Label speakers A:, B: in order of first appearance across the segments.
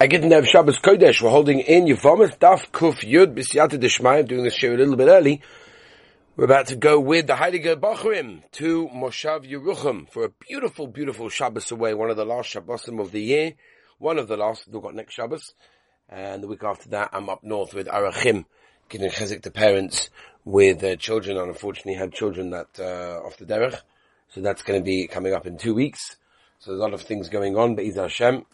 A: I get to have Shabbos Kodesh. We're holding in Yevomis Daf Kuf Yud Bisyata Deshmayim, doing this show a little bit early. We're about to go with the Heiliger Bachrim to Moshav Yerucham for a beautiful, beautiful Shabbos away, one of the last Shabbosim of the year, one of the last, we've got next Shabbos, and the week after that I'm up north with Arachim, giving Chezik to parents with uh, children, and unfortunately had children that, uh, off the derech, so that's going to be coming up in two weeks. So there's a lot of things going on, but Hashem,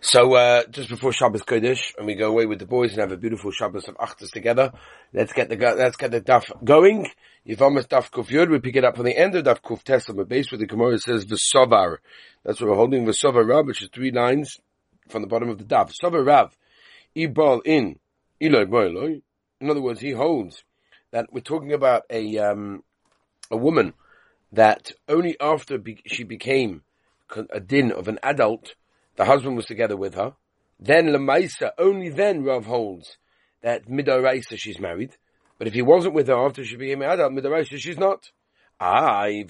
A: so, uh, just before Shabbos Kodesh, and we go away with the boys and have a beautiful Shabbos of Achtas together, let's get the, let's get the daf going. Yivamas daf kuf yud, we pick it up from the end of daf kuf tesla, but base where the Gemara says V'sovar. That's what we're holding, V'sovar Rav, which is three lines from the bottom of the daf. V'sovar Rav, Ibal in, Eloi Boiloi. In other words, he holds that we're talking about a, um, a woman that only after be- she became a din of an adult, the husband was together with her. Then Lamaisa, only then Rav holds that Midoraisa she's married. But if he wasn't with her after she became an adult, Midoraisa she's not. Right,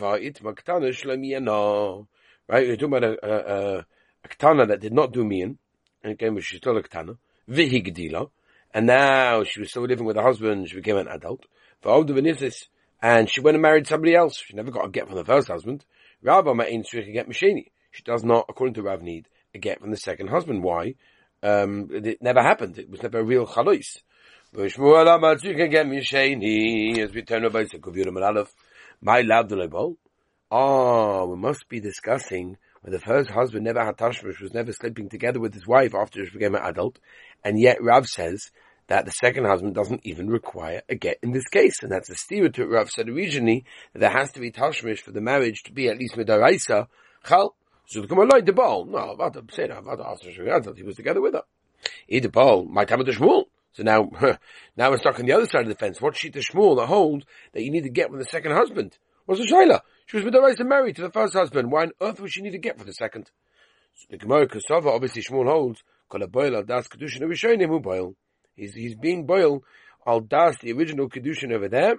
A: we're talking about a, a, a, a ktana that did not do mian, and but she's still a ktana, vihigdila, and now she was still living with her husband, she became an adult, and she went and married somebody else. She never got a get from the first husband. Rav Ma'in get Masheni. She does not, according to Rav, need get from the second husband. Why? Um, it never happened. It was never a real chalois. As we turn about the my lab Oh, we must be discussing when the first husband never had tashmish, was never sleeping together with his wife after she became an adult, and yet Rav says that the second husband doesn't even require a get in this case, and that's a stereotype Rav said originally that there has to be tashmish for the marriage to be at least midaraisa chal. So the Gemara the ball. No, the say about the Asher he was together with her. Either ball might have the Shmuel. So now, now we're stuck on the other side of the fence. What's she the Shmuel that hold that you need to get with the second husband? What's the Shaila? She was with the right to to the first husband. Why on earth would she need to get for the second? So the Gemara Kasava, obviously Shmuel holds, Kol boil al das kedushin of who boil. He's, he's being boil al das, the original kedushin over there.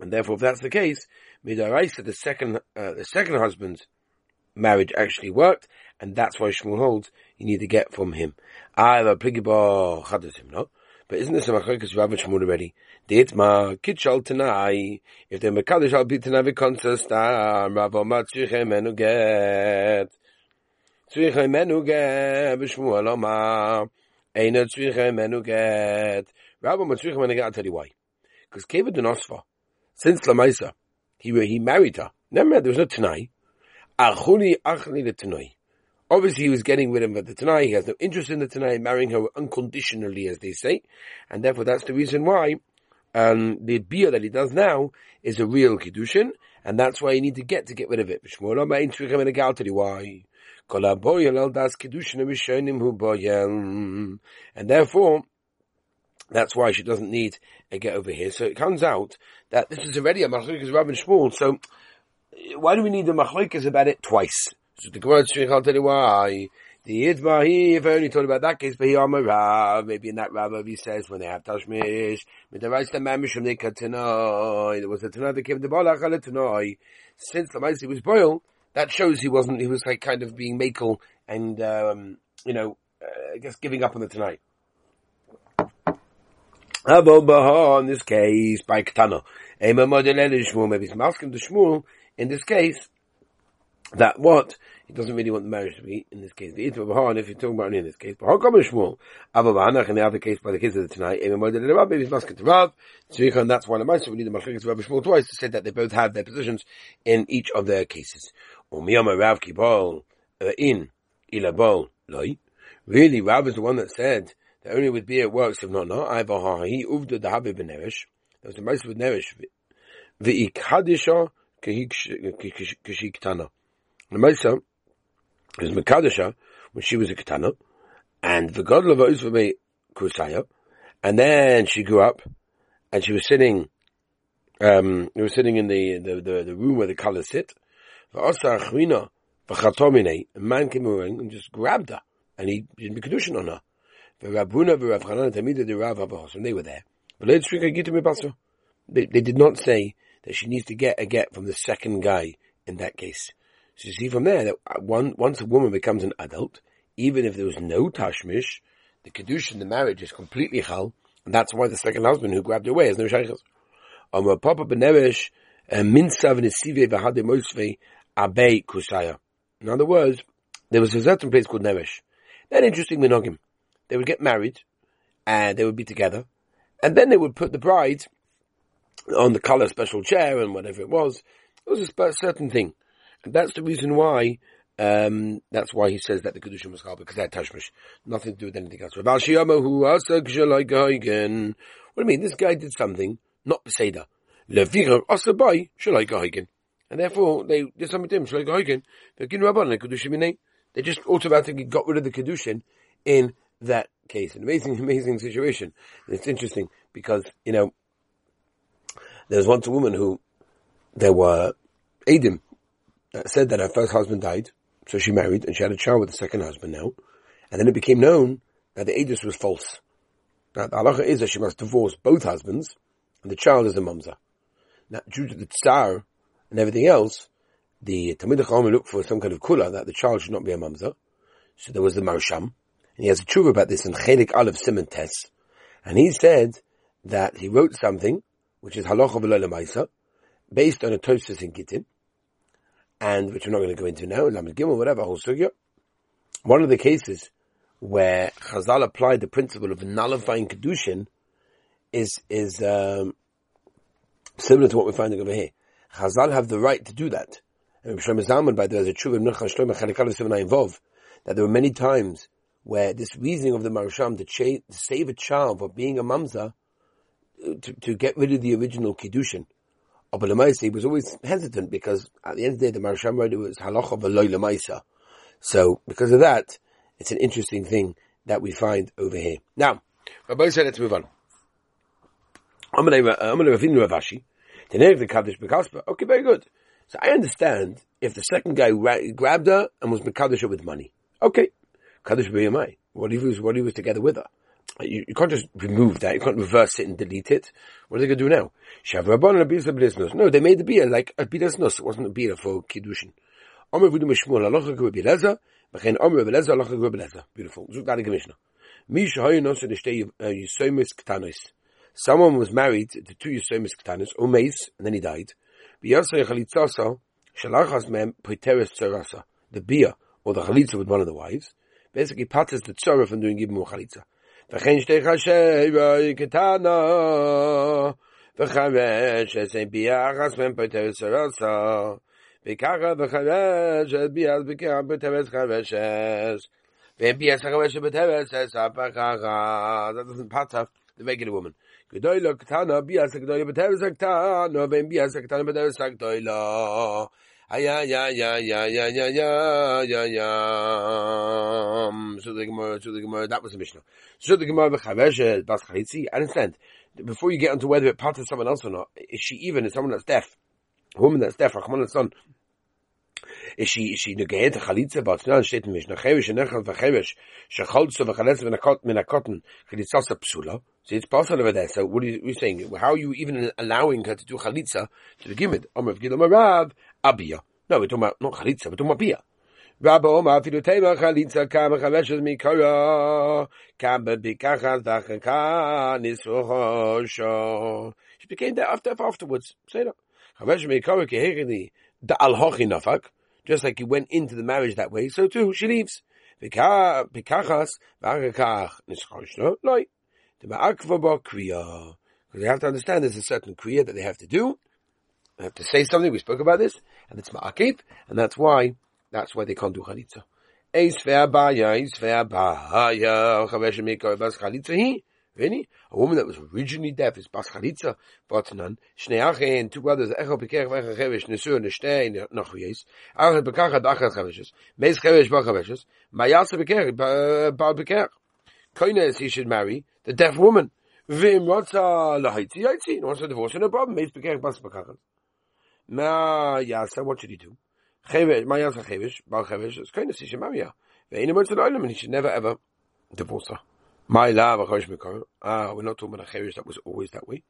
A: And therefore, if that's the case, midaraisa, the second, uh, the second husband's marriage actually worked, and that's why Shmuel holds you need to get from him. A pligibar chadasim, no? But isn't this a machoikas Rav and Shmuel already? Ditma kitchal tanai. If they're mekadosh al bitana v'konsastam, ah, Rav Omar tzrichem menu get. Tzrichem menu get, v'Shmuel Omar. Eina tzrichem menu get. Rav Omar get, I'll tell you why. Because Kevin Denosfa, since Lamaisa, he, he married her. Never, there was no Tanai. Obviously, he was getting rid of the Tanai. He has no interest in the Tanai, marrying her unconditionally, as they say. And therefore, that's the reason why um, the beer that he does now is a real Kiddushin, and that's why you need to get to get rid of it. Why? And therefore, that's why she doesn't need a get over here. So it comes out that this is already a Machlokes Rav and Shmuel. So why do we need the machlokes about it twice? So the Gemara I'll tell you why. The Yidmahi, if I only told about that case, but he Rav, maybe in that Rav he says when they have Tashmish, with the rights to Mamish from the Katanoi, there was a Tanoi that came to Balach Tanoi. Since the Maisi was boiled, that shows he wasn't, he was like kind of being makel and, um, you know, uh, I guess giving up on the Tanoi. in this case, by Ketana. Maybe he's asking the Shmuel, in this case, that what? He doesn't really want the marriage to be, in this case, the Itma Bahan, if you're talking about in this case. How come Shmuel? Abba Bahanach, in the other case, by the kids of the tonight, Ema Moed the Rav, maybe to Rav. And that's why the Master, we need the Machlikas Rabbi Shmuel twice to say that they both have their positions in each of their cases. Uh, in. Really, Rav is the one that said that only with beer works, if not, not, no. Ivahahi, Uvda the Habib Neresh. There was a Master with Neresh. V'ikadisha, Kishiktana. The Maisa is Mekadesha when she was a Ketana, and the God of Uzvame Kusaya, and then she grew up, and she was sitting, um, they were sitting in the, the, the, the room where the colors sit. V'asa Achmina, V'chatomine, a man came around and just grabbed her, and he didn't be Kedushin on her. V'Rabuna v'Rav Chanan Tamida the Rav Abahos, and they were there. They, they did not say that she needs to get a get from the second guy in that case. So you see from there that one, once a woman becomes an adult, even if there was no tashmish, the kedushin, the marriage is completely chal, and that's why the second husband who grabbed her away has no shaykhs. Papa. In other words, there was a certain place called Nevesh. That interesting minogim. They would get married, and they would be together, and then they would put the bride on the color special chair and whatever it was. It was a certain thing. And that's the reason why um, that's why he says that the Kedushin was called because that tashmish. Nothing to do with anything else. What do you mean? This guy did something, not Peseda. And therefore, they did something to him, They just automatically got rid of the Kedushin in that case. An amazing, amazing situation. And it's interesting because, you know, there was once a woman who, there were Adim that said that her first husband died, so she married and she had a child with the second husband now. And then it became known that the Aedis was false. Now the halacha is that she must divorce both husbands and the child is a mamza. Now due to the tsar and everything else, the Talmid Chacham looked for some kind of kula that the child should not be a mamza. So there was the Marsham. And he has a truth about this in Chelik Aleph Simon Tes. And he said that he wrote something, which is halacha v'lo based on a Tosus in Gittin, and which we're not going to go into now, Lamed Gimel, whatever, whole sugya. One of the cases where Chazal applied the principle of nullifying kedushin is is um, similar to what we're finding over here. Chazal have the right to do that. And Shlomo Zalman, by the way, there's a true involved that there were many times where this reasoning of the Marasham to, cha- to save a child from being a mamza, to, to get rid of the original kedushin, oh, but Lamaisa, he was always hesitant because at the end of the day, the Marasham wrote it was halacha v'loy Lamaisa. So because of that, it's an interesting thing that we find over here. Now, Rabbi said, let's move on. I'm going to Ravashi. The name of the Kaddish Bekaspa. Okay, very good. So I understand if the second guy grabbed her and was Mekadosh with money. Okay. Kaddish B'yamai. What if he was, what he was together with her? You, you, can't just remove that. You can't reverse it and delete it. What are they going to do now? No, they made the beer like a bidasnus. It wasn't a beer for kiddushin. Beautiful. Uh, Someone was married to two Yisomis Ktanis, Umeis, and then he died. The beer, or the chalitza with one of the wives, basically patters the tzara from doing Yibum Chalitza. וכן שתי חשב קטנה, וחרשת אין ביחס בין פטרס הרסה, וככה וחרשת ביחס בקרח בטרס חרשת, ואין ביחס חרשת בטרס אספה ככה. That doesn't pat up the regular woman. גדולה קטנה, ביחס הגדולה בטרס הקטנה, ואין ביחס הקטנה בטרס הגדולה ya ya ya ya ya ya ya ya ya so the Gemara so the Gemara. That was the Mishnah. So the Gemara b'chavesh bas chalitzi. I understand. Before you get into whether it of someone else or not is she even is someone that's deaf? A woman that's deaf Rahman son. Is she is she negayet chalitza? No steht in Mishnah. Chevesh nechal v'chevesh shecholtza v'chaletz v'nakot minakotten chalitzasa psula. So it's possible over there. So what are you, saying? How are you even allowing her to do chalitza to begin with? Omer v'gidom Rav Abia. No, we're talking about not chalitza, we're talking about bia. Rabba Omar afilu tema chalitza. She became that after afterwards. Say that. Kehegeni da nafak. Just like he went into the marriage that way, so too she leaves. Bikachas kriya. Because they have to understand there's a certain kriya that they have to do. They have to say something. We spoke about this, and it's ma'akev, and that's why that's why they can't do chalitza. Eis ve'abaya, eis ve'abaya, chavesh mikor bas chalitza hi. Really? A woman that was originally deaf is bas chalitza, but none. Shnei achen, two brothers, echo pekech ve'echa chevesh, nesur, neshtei, noch v'yeis. Achet bekachat achat cheveshes. Meis chevesh ba cheveshes. Mayasa pekech, ba pekech. Koines he should marry the deaf woman. Vim rotza lahaitzi yaitzi. No wants to divorce, no problem. Meis pekech bas bekachat. Ma yasa, what should he do? Chevesh, ma yasa chevesh, bal chevesh, it's kind of she should marry her. Ve'in emertz and he should never ever divorce her. My la v'chosh mekar. Ah, we're not talking about a chevesh that was always that way.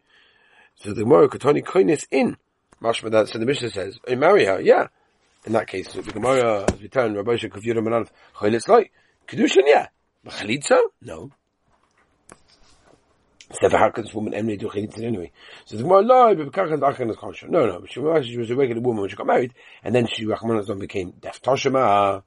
A: So the Gemara Katani kindness in. Mashma that, so the Mishnah says, I marry her, yeah. In that case, the Gemara, as we turn, Rabbi Shekavira Manal, kindness like, Kedushin, yeah. But chalitza? No. Could this woman emily do chalitza anyway? So the Gemara, no, but Bekachan Achan is kosher. No, no, she was, she was a regular woman when she got married, and then she, Rachman became deaf. Toshima,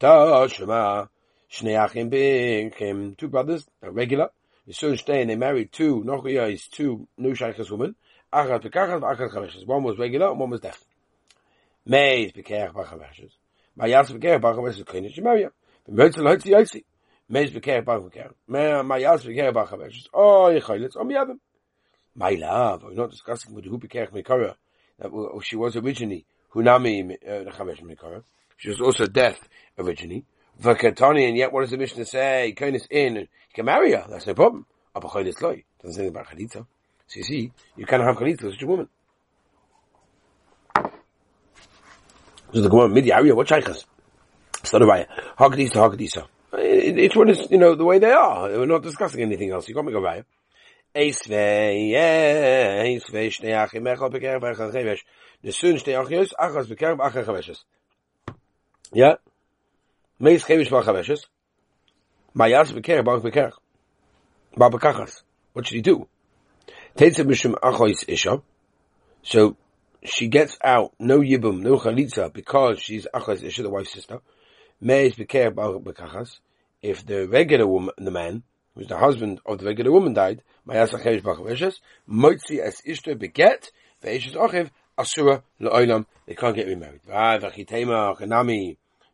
A: Toshima, Shnei Achim became two brothers, a regular. The son stay they married two, Nochia is two new Shaykhas women. Achat Bekachan, Achat Chaveshes. One was regular and one was deaf. Meis Bekach Bachaveshes. Mayas Bekach Bachaveshes, Klinish Shemaria. B'mertzel Hotzi Yotzi. Meis Bekach Bachaveshes. Mayas Bekach Bachaveshes. Oh, Yechayletz, Om Yavim. My love, we're not discussing with who Bekach Mekara. That she was originally Hunami uh, Chavesh Mekara. She was also deaf originally. Vakatani, and yet what does the Mishnah say? Kindness in, you can marry her, that's no problem. Abachoylis loy. Doesn't say anything about Chalitza. So you see, you cannot have Chalitza with such a woman. So the Gemara, Midi Arya, what shaykhas? So the Raya, Hagdisa, Hagdisa. Each one is, you know, the way they are. We're not discussing anything else. You got me go Raya. Eisvei, yeah, Achas. What should he do? So, she gets out, no Yibum, no Chalitza, because she's Achois Isha, the wife's sister. Meis Beker, Babakachas. If the regular woman, the man, who's the husband of the regular woman died, Mayas Achevesh Bachaveshes, Moitzi Es Ishta Beget, Ve'eshes Achev, Asura La'olam, they can't get remarried.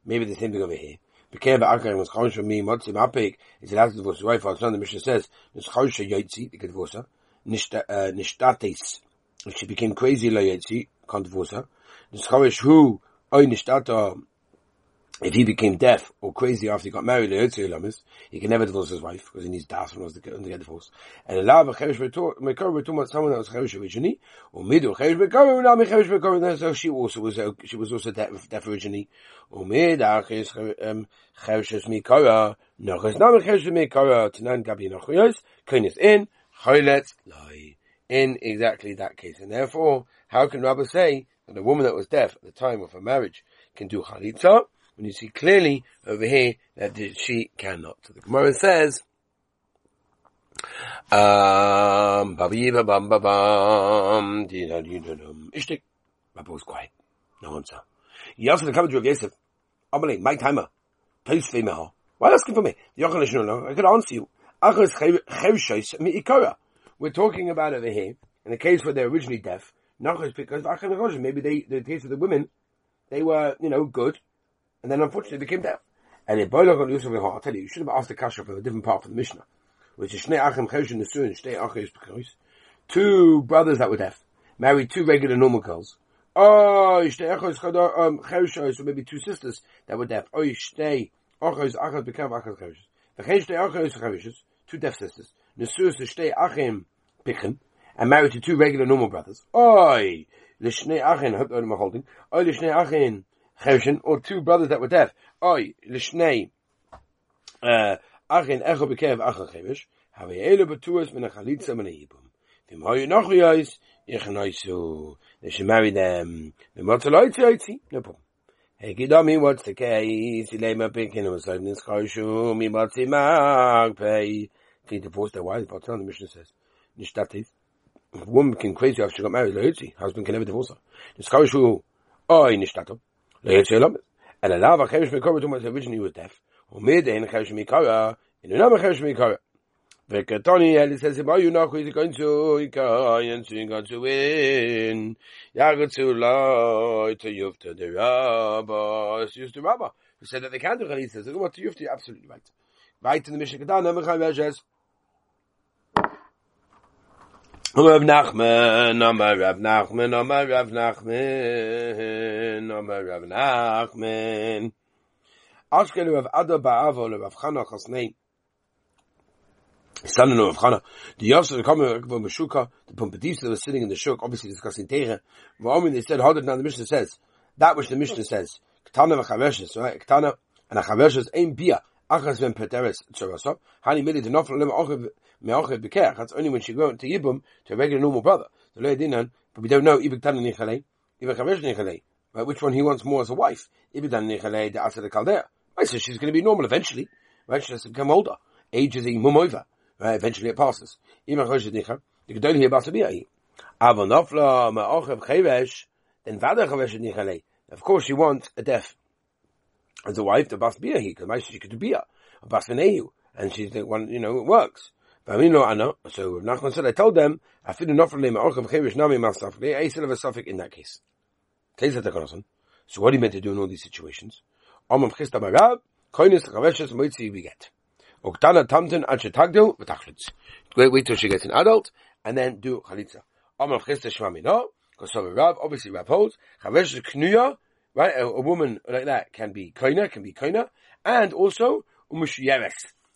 A: Maybe the same thing over here. Bekev Akar was Chosh from me, Motzi Mapik, is allowed to divorce his wife, Alexander the Mishnah says, it's Chosh Yotzi, they can divorce her, uh, Nishtates, if she became crazy La Yotzi, can't divorce her, Chosh who, Oy Nishtata, if he became deaf or crazy after he got married, he can never divorce his wife because he needs das when he to get divorced. And allow someone that was cheresh originally, or middle cheresh mekar, now cheresh mekar. So she also was uh, she was also deaf, deaf originally. Or mid achis um, cheresh mekara, nochas now cheresh mekara tanan gabi nochayos kainis in chaylet lie in exactly that case. And therefore, how can Rabbi say that a woman that was deaf at the time of her marriage can do chalitza? When you see clearly over here that she cannot. The Gemara says, um, babiba bam ishtik. Rabbi was quiet. No answer. He asked the commentary of Yosef, Amalei, my timer. Tays female. Why asking for me? I could answer you. We're talking about over here, in the case where they're originally deaf, not because maybe they, the case of the women, they were, you know, good, and then unfortunately became deaf. And in Boilog on Yusuf I'll tell you, you should have asked the kasha from a different part of the Mishnah, which is Shnei Achim Chesh and Nesuin, Shnei Achim Bekos, two brothers that were deaf, married two regular normal girls. Oh, Shnei Achim um, Chesh, so maybe two sisters that were deaf. Oh, Shnei Achim Achim Bekav Achim Chesh. The Chesh Shnei Achim Chesh, two deaf sisters. Nesuin Shnei Achim Pichen, and married to two regular normal brothers. Oi, Lishnei Achin, I hope I'm holding. Oi, Lishnei Achin, Chevshin, or two brothers that were deaf. Oy, l'shnei, uh, achin echo bekev acha chevish, have ele betuas min a min a. Vim hoyu noch yois, ich. They should marry them. Vim motzaloitzi oitzi, no problem. Hey, Gidami, what's the case? Ilema Pinkin was like this Koshu, mi matzi magpei. Can divorce their wives? But the Mishnah says, Nishtativ. A woman can crazy after she got married, Lahitzi. Husband can never divorce her. This Koshu, oi, Nishtativ. lo yetz yelom el ala va khayesh mikor tu mas vich ni yotef u med en khayesh mikor in un khayesh mikor ve ketoni el ses ba yu na khoy dikoyn zu ikayn zu ikayn zu win ya gut zu loy to yuf to der aba es yus to aba he said that they so what you absolut. to absolutely right right in the mishkan da nem Rav Nachman, Amar Rav Nachman, Amar Rav Nachman, Amar Rav Nachman. Ashkelu Rav Ada Ba'avo, Rav Chana Chasnei. Son of Rav Chana. The Yosef, the Kamer, Rav Meshuka, the Pumbedisa that was sitting in the shuk, obviously discussing Teire. V'omin, they said, Hadad, now the Mishnah says, that which the Mishnah says, Ktana v'chaveshes, right? Ktana, and a chaveshes ain't bia. Achas ben Peteres Tzarasa. Hani mili to nofel lem ochiv meochiv bekech. That's only when she go to Yibum to a regular normal brother. So le dinan, but we don't know ibik tan nichale, ibik chavesh nichale. Right, which one he wants more as a wife? Ibik tan nichale, the asa the Caldea. I said she's going to be normal eventually. Right? She has to become older. Age is a mum over. Right? Eventually it passes. Even the Gedol here Basabiyah. Avonofla ma'ochev chevesh, then vada chevesh nichale. Of course she wants a deaf as a wife, the bas bia he, because she could do bia, a bas and she's the one, you know, it works. But I mean, no, I know. So Nachman said, I told them, I feel enough for them, ma'ochev chevesh nami masafle, I still have a suffix in that case. So what are you meant to do in all these situations? Omam chista marab, koinis chaveshes moitzi we get. Oktana tamten ad shetagdil v'tachlitz. Wait, wait till she gets an adult, and then do chalitza. Amar chista shmami no, so Rav, obviously Rav holds, chavesh knuya, right, a, a, woman like that can be koina, can be koina, and also umushiyeres,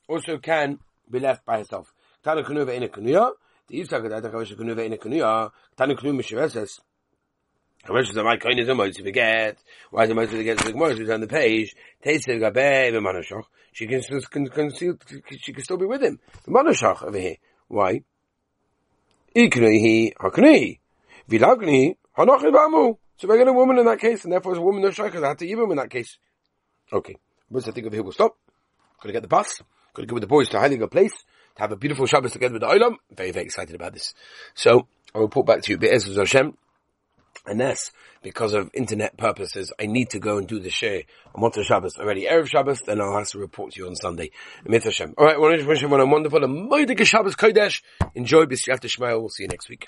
A: also can be left by herself. Tana knuya in a knuya, the Yitzhak that chavesh knuya in a knuya, tana knuya mishiyeres, Chavesh is my koina is a moitzi forget. Why is a moitzi forget? The Gemara on the page. Teisiv gabe v'manashach. She can, can, can, she can still be with him. The manashach over here. Why? Iknehi haknehi. Vilagni hanachi bamu. So we're a woman in that case, and therefore it's a woman no shaykhah. I had to even in that case. Okay. What's I think of here? We'll stop. Gotta get the bus. Gotta go with the boys to a place. To have a beautiful Shabbos together with the Olam. Very, very excited about this. So, I'll report back to you. Be'ez Hashem. And that's because of internet purposes. I need to go and do the share on Motzah Shabbos already. Erev Shabbos, then I'll have to report to you on Sunday. Alright, well, I wish everyone a wonderful and Shabbos Kodesh. Enjoy B'Siyat Shmael. We'll see you next week.